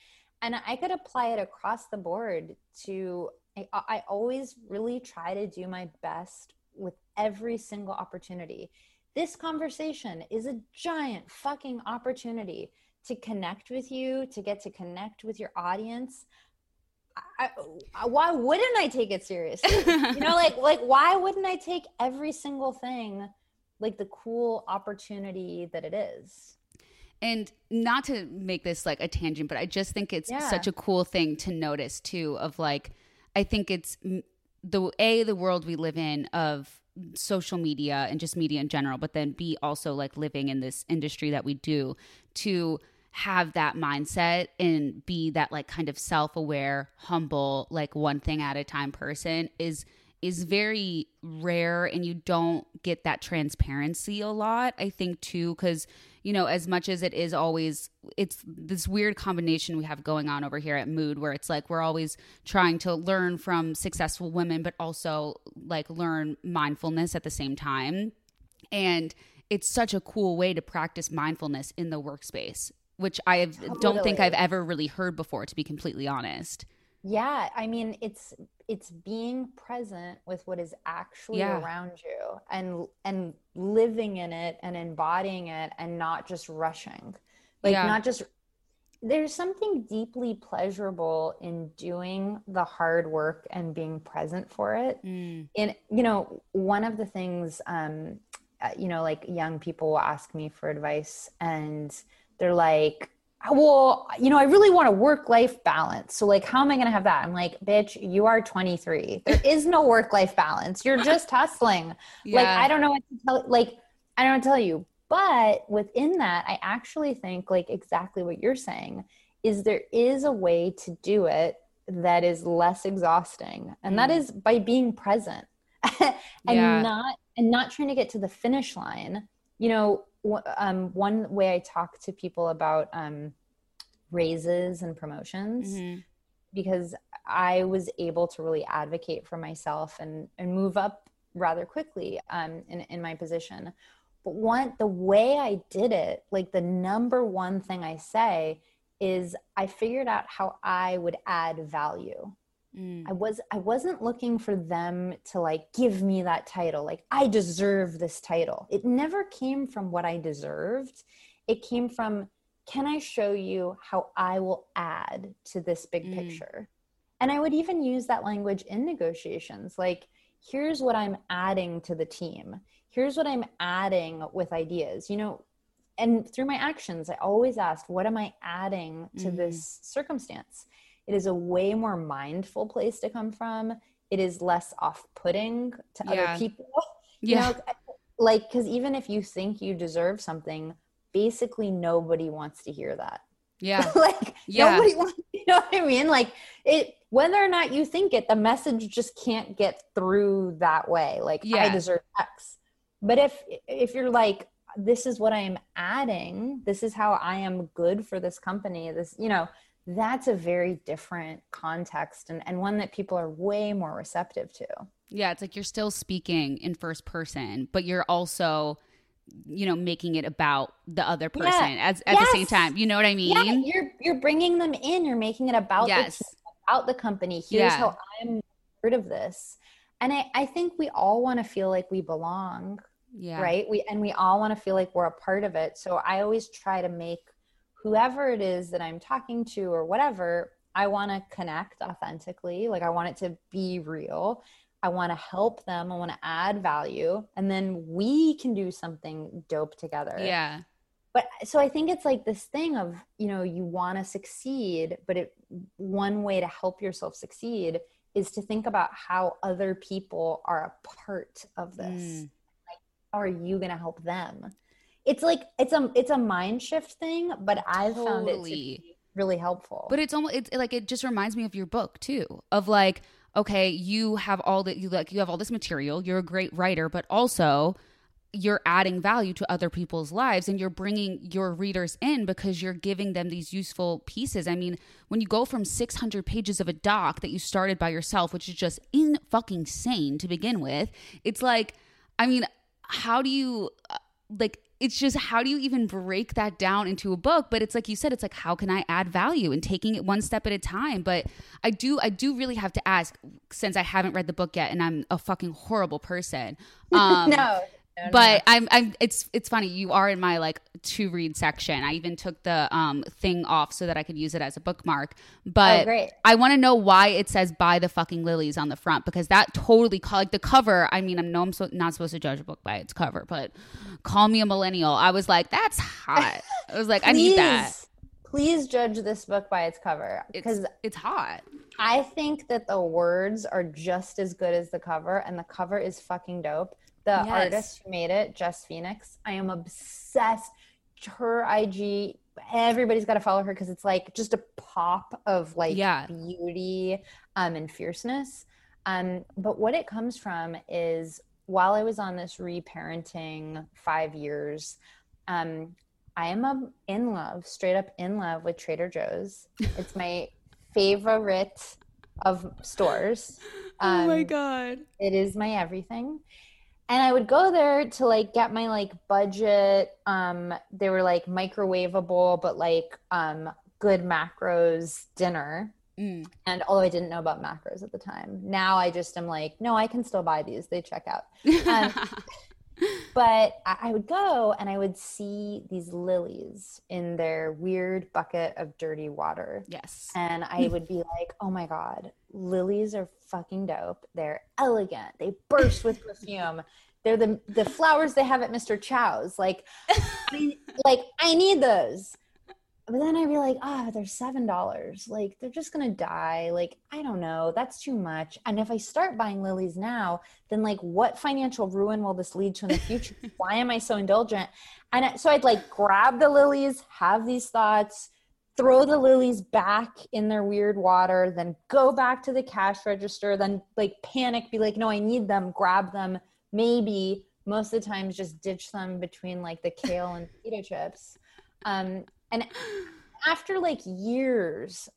And I could apply it across the board to, I, I always really try to do my best with every single opportunity. This conversation is a giant fucking opportunity to connect with you, to get to connect with your audience. I, I, why wouldn't I take it seriously? you know, like like why wouldn't I take every single thing like the cool opportunity that it is?
And not to make this like a tangent, but I just think it's
Yeah.
such a cool thing to notice too. Of like, I think it's the a the world we live in of social media and just media in general, but then b also like living in this industry that we do to have that mindset and be that like kind of self-aware, humble, like one thing at a time person is is very rare and you don't get that transparency a lot i think too because you know as much as it is always it's this weird combination we have going on over here at mood where it's like we're always trying to learn from successful women but also like learn mindfulness at the same time. And it's such a cool way to practice mindfulness in the workspace which i have, don't think i've ever really heard before to be completely honest.
Yeah, I mean it's it's being present with what is actually
Yeah.
around you and and living in it and embodying it and not just rushing. Like
Yeah.
not just there's something deeply pleasurable in doing the hard work and being present for it.
Mm.
And you know, one of the things um uh, you know like young people will ask me for advice and they're like well, you know, I really want a work life balance. So, like, how am I going to have that? I'm like, bitch, you are 23. There is no work life balance. You're just hustling. Like, I don't know what to tell. Like, I don't know what to tell you. But within that, I actually think, like, exactly what you're saying is there is a way to do it that is less exhausting, and that
Mm.
is by being present and
Yeah.
not and not trying to get to the finish line. You know, um, one way I talk to people about um, raises and promotions
Mhm.
because I was able to really advocate for myself and, and move up rather quickly um, in, in my position. But one, the way I did it, like the number one thing I say is I figured out how I would add value.
Mm.
I was I wasn't looking for them to like give me that title. Like I deserve this title. It never came from what I deserved. It came from can I show you how I will add to this big
Mm.
picture? And I would even use that language in negotiations. Like here's what I'm adding to the team. Here's what I'm adding with ideas. You know, and through my actions, I always asked, what am I adding to
Mhm.
this circumstance? It is a way more mindful place to come from. It is less off putting to
Yeah.
other people. You
Yeah.
know, like, because even if you think you deserve something, basically nobody wants to hear that.
Yeah.
like,
Yeah.
nobody wants, you know what I mean? Like, it, whether or not you think it, the message just can't get through that way. Like, I deserve X. But if, if you're like, this is what I am adding, this is how I am good for this company, this, you know, that's a very different context and, and one that people are way more receptive to.
Yeah, it's like you're still speaking in first person, but you're also, you know, making it about the other person
Yeah.
as at the same time. You know what I mean?
Yeah, you're you're bringing them in. You're making it about
Yes.
the team, about the company. Here's
Yeah.
how I'm part of this. And I, I think we all want to feel like we belong,
yeah.
right? We and we all want to feel like we're a part of it. So I always try to make whoever it is that I'm talking to or whatever, I want to connect authentically. Like I want it to be real. I want to help them. I want to add value. And then we can do something dope together
Yeah.
but so i think it's like this thing of you know you want to succeed but it one way to help yourself succeed is to think about how other people are a part of this
Mm.
like how are you going to help them it's like it's a it's a mind shift thing but i've found it to be really helpful
But it's almost it's like it just reminds me of your book too. Of like, okay, you have all that you like you have all this material, you're a great writer, but also you're adding value to other people's lives and you're bringing your readers in because you're giving them these useful pieces. I mean, when you go from 600 pages of a doc that you started by yourself, which is just in fucking sane to begin with, it's like, I mean, how do you uh, like it's just how do you even break that down into a book? But it's like you said it's like how can i add value and taking it one step at a time? But i do i do really have to ask since i haven't read the book yet and i'm a fucking horrible person
um no
no, but no. I'm, I'm, it's, it's funny. You are in my like to read section. I even took the um thing off so that I could use it as a bookmark. But
oh,
I want to know why it says "buy the fucking lilies" on the front because that totally like the cover. I mean, I know I'm so, not supposed to judge a book by its cover, but call me a millennial. I was like, that's hot. I was like, I need that.
Please judge this book by its cover because
it's, it's hot.
I think that the words are just as good as the cover, and the cover is fucking dope the yes. artist who made it, Jess Phoenix. I am obsessed. Her IG, everybody's got to follow her because it's like just a pop of like
yeah.
beauty um, and fierceness. Um, but what it comes from is while I was on this reparenting five years, um, I am a, in love, straight up in love with Trader Joe's. It's my favorite of stores.
Um, oh my um, god!
It is my everything and I would go there to like get my like budget. Um, they were like microwavable, but like um, good macros dinner. Mm. And although I didn't know about macros at the time, now I just am like, no, I can still buy these. They check out. Um, but I would go and I would see these lilies in their weird bucket of dirty water.
Yes.
And I would be like, oh my God, lilies are fucking dope. They're elegant. They burst with perfume. They're the the flowers they have at Mr. Chow's. Like, I, like I need those. But then I'd be like, ah, oh, they're seven dollars. Like they're just gonna die. Like I don't know. That's too much. And if I start buying lilies now, then like what financial ruin will this lead to in the future? Why am I so indulgent? And so I'd like grab the lilies, have these thoughts throw the lilies back in their weird water, then go back to the cash register, then like panic, be like, no, I need them, grab them, maybe most of the times just ditch them between like the kale and potato chips. Um, and after like years,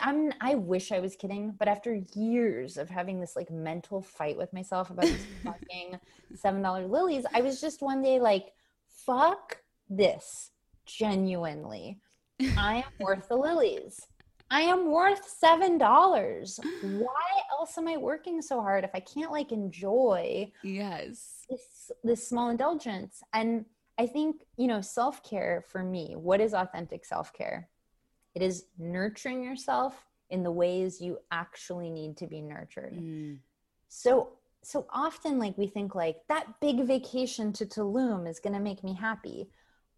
I'm I wish I was kidding, but after years of having this like mental fight with myself about these fucking seven dollar lilies, I was just one day like, fuck this genuinely I am worth the lilies. I am worth seven dollars. Why else am I working so hard if I can't like enjoy
yes
this this small indulgence? And I think, you know, self-care for me, what is authentic self-care? It is nurturing yourself in the ways you actually need to be nurtured. Mm. So so often like we think like that big vacation to Tulum is going to make me happy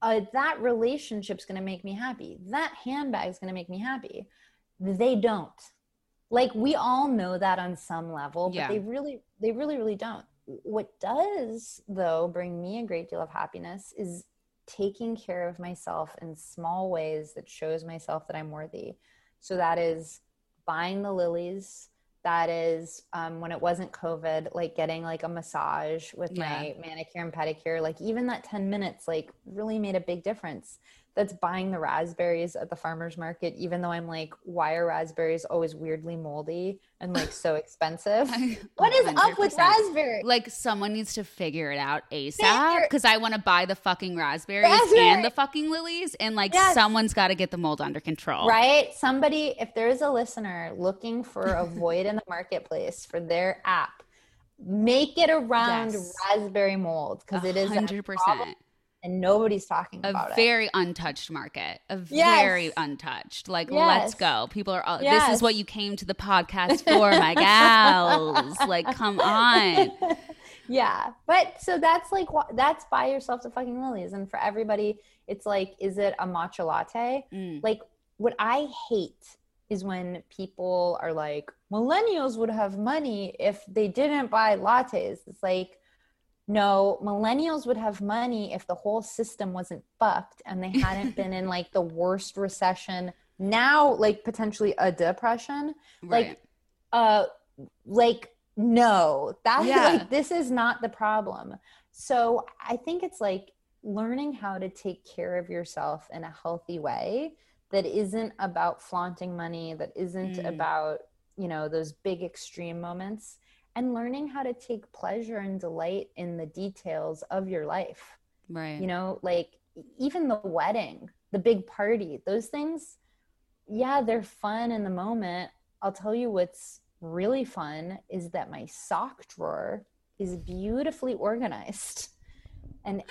uh, that relationship's going to make me happy. That handbag's going to make me happy. They don't. Like we all know that on some level, but yeah. they really, they really, really don't. What does though bring me a great deal of happiness is taking care of myself in small ways that shows myself that I'm worthy. So that is buying the lilies, that is um, when it wasn't covid like getting like a massage with yeah. my manicure and pedicure like even that 10 minutes like really made a big difference that's buying the raspberries at the farmers market even though i'm like why are raspberries always weirdly moldy and like so expensive? What is up with raspberry
like someone needs to figure it out asap because i want to buy the fucking raspberries Raspberry. and the fucking lilies and like yes. someone's got to get the mold under control.
Right? Somebody if there's a listener looking for a void in the marketplace for their app make it around yes. raspberry mold because it is 100% and nobody's talking
a
about
it. A very untouched market. A yes. very untouched. Like, yes. let's go. People are all, yes. this is what you came to the podcast for, my gals. like, come on.
Yeah. But so that's like, that's buy yourself the fucking lilies. And for everybody, it's like, is it a matcha latte? Mm. Like, what I hate is when people are like, millennials would have money if they didn't buy lattes. It's like, no, millennials would have money if the whole system wasn't fucked and they hadn't been in like the worst recession. Now, like potentially a depression. Right. Like, uh, like no, that yeah. like this is not the problem. so I think it's like learning how to take care of yourself in a healthy way that isn't about flaunting money, that isn't
Mm.
about, you know, those big extreme moments, and learning how to take pleasure and delight in the details of your life.
Right.
You know, like even the wedding, the big party, those things, yeah, they're fun in the moment. I'll tell you what's really fun is that my sock drawer is beautifully organized. And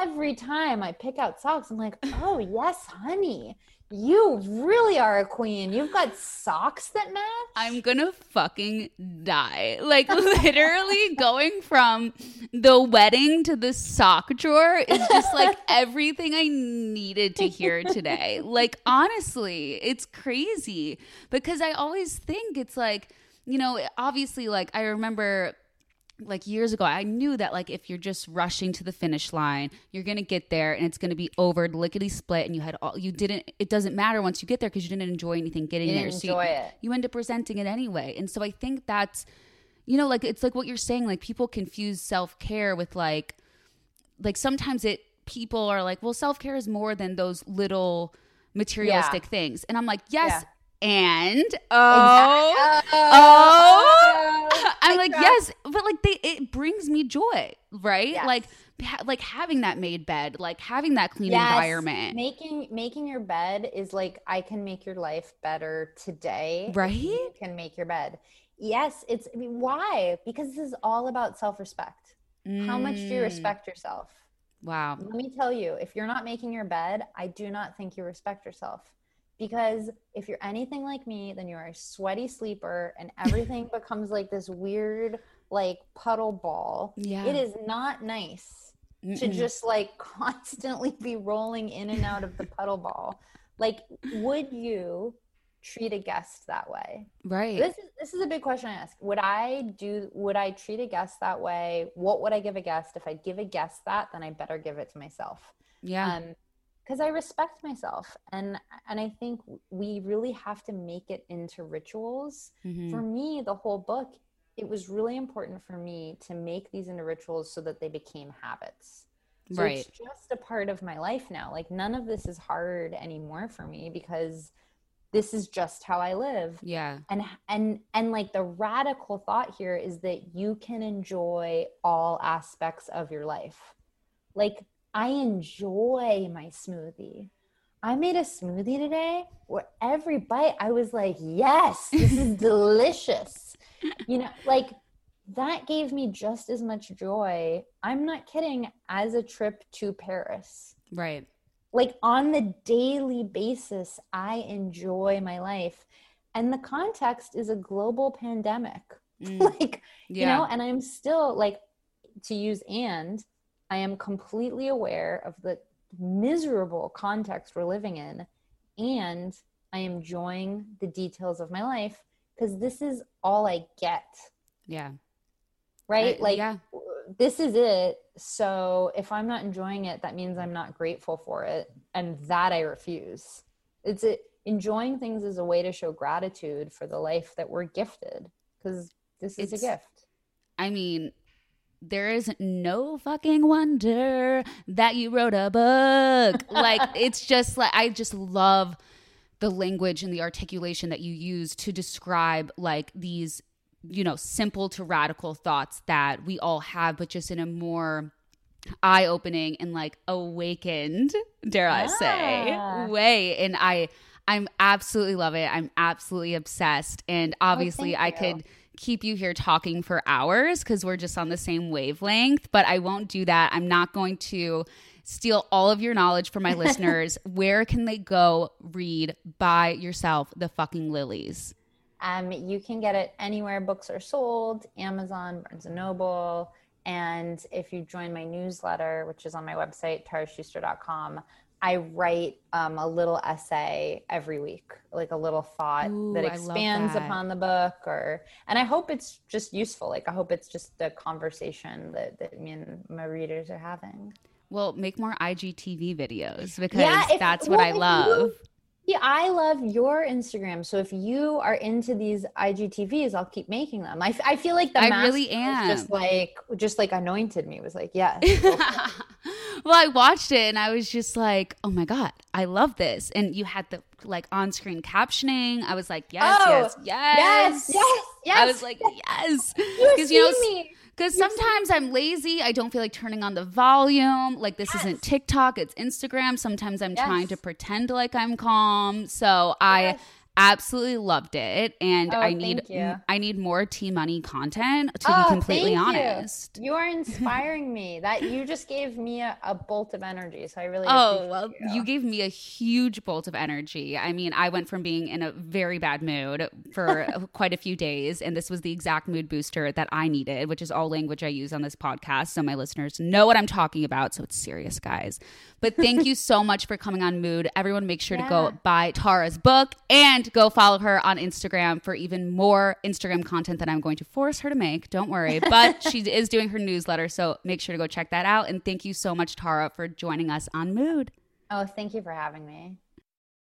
every time I pick out socks, I'm like, oh, yes, honey, you really are a queen. You've got socks that match.
I'm gonna fucking die. Like literally going from the wedding to the sock drawer is just like everything I needed to hear today. Like honestly, it's crazy because I always think it's like, you know, obviously like I remember like years ago i knew that like if you're just rushing to the finish line you're gonna get there and it's gonna be over lickety split and you had all you didn't it doesn't matter once you get there because you didn't enjoy anything getting there.
didn't
so you,
enjoy it.
you end up resenting it anyway. And so i think that's you know like it's like what you're saying like people confuse self-care with like like sometimes it people are like well self-care is more than those little materialistic things. And i'm like yes and oh Oh, I'm like,
girl.
yes, but like they, it brings me joy, right?
Yes.
Like, ha- like having that made bed, like having that clean
Yes,
environment,
Making making your bed is like I can make your life better today.
Right?
You can make your bed. Yes, it's I mean, why? Because this is all about self-respect. How much do you
Mm,
respect yourself?
Wow.
Let me tell you, if you're not making your bed, I do not think you respect yourself. Because if you're anything like me, then you're a sweaty sleeper and everything becomes like this weird, like puddle ball.
Yeah.
It is not nice to
Mm-mm.
just like constantly be rolling in and out of the puddle ball. Like, would you treat a guest that way?
right.
This is this is a big question I ask. Would I do would I treat a guest that way? What would I give a guest? If I give a guest that, then I better give it to myself.
yeah.
Um because I respect myself and and I think we really have to make it into rituals.
Mhm.
For me, the whole book, it was really important for me to make these into rituals so that they became habits. So
Right.
it's just a part of my life now. Like none of this is hard anymore for me because this is just how I live
yeah.
and and and like the radical thought here is that you can enjoy all aspects of your life like i enjoy my smoothie. I made a smoothie today where every bite i was like yes this is delicious. You know like that gave me just as much joy. I'm not kidding as a trip to paris.
Right.
like on the daily basis i enjoy my life. And the context is a global pandemic.
Mm,
like
yeah.
you know and i'm still like to use and i am completely aware of the miserable context we're living in and i am enjoying the details of my life because this is all i get.
Yeah.
right?
I-
like
yeah.
this is it. So if i'm not enjoying it that means i'm not grateful for it and that i refuse. It's it enjoying things is a way to show gratitude for the life that we're gifted because this is
It's-
a gift.
I mean, there is no fucking wonder that you wrote a book. like, it's just like, I just love the language and the articulation that you use to describe like these, you know, simple to radical thoughts that we all have, but just in a more eye opening and like awakened, dare I say, way. And I, I'm absolutely love it. I'm absolutely obsessed. And oh, obviously,
Oh,
I could keep you here talking for hours because we're just on the same wavelength, but I won't do that. I'm not going to steal all of your knowledge from my listeners. Where can they go read buy yourself the fucking lilies?
um, you can get it anywhere books are sold amazon barnes and noble and if you join my newsletter which is on my website taraschuster.com i write um, a little essay every week like a little thought
Ooh,
that expands
that.
upon the book or and i hope it's just useful like i hope it's just the conversation that, that me and my readers are having
Well, make more IGTV videos because
Yeah, if-
that's what
well,
I love.
Yeah, I love your Instagram. So if you are into these IGTVs, I'll keep making them. I, I feel like the
I
mask
really am.
just like just like anointed me. It was like, yeah.
well, I watched it and I was just like, oh my God, I love this. And you had the like on screen captioning. I was like, yes,
Oh,
yes, yes.
yes, yes, yes.
I was like, yes. Because, you know,
me.
Because sometimes I'm lazy. I don't feel like turning on the volume. Like, this isn't TikTok, it's Instagram. Sometimes I'm trying to pretend like I'm calm. So I
Yes.
Absolutely loved it. And
Oh,
I need. I need more T Money content to
Oh,
be completely
thank you.
honest.
You. are inspiring me. That you just gave me a, a bolt of energy. So I really
Oh, well,
you.
you gave me a huge bolt of energy. I mean, I went from being in a very bad mood for quite a few days, and this was the exact mood booster that I needed, which is all language I use on this podcast. So my listeners know what I'm talking about. So it's serious, guys. But thank you so much for coming on Mood. Everyone, make sure to go buy Tara's book and go follow her on Instagram for even more Instagram content that I'm going to force her to make. Don't worry. But she is doing her newsletter. So make sure to go check that out. And thank you so much, Tara, for joining us on Mood.
Oh, thank you for having me.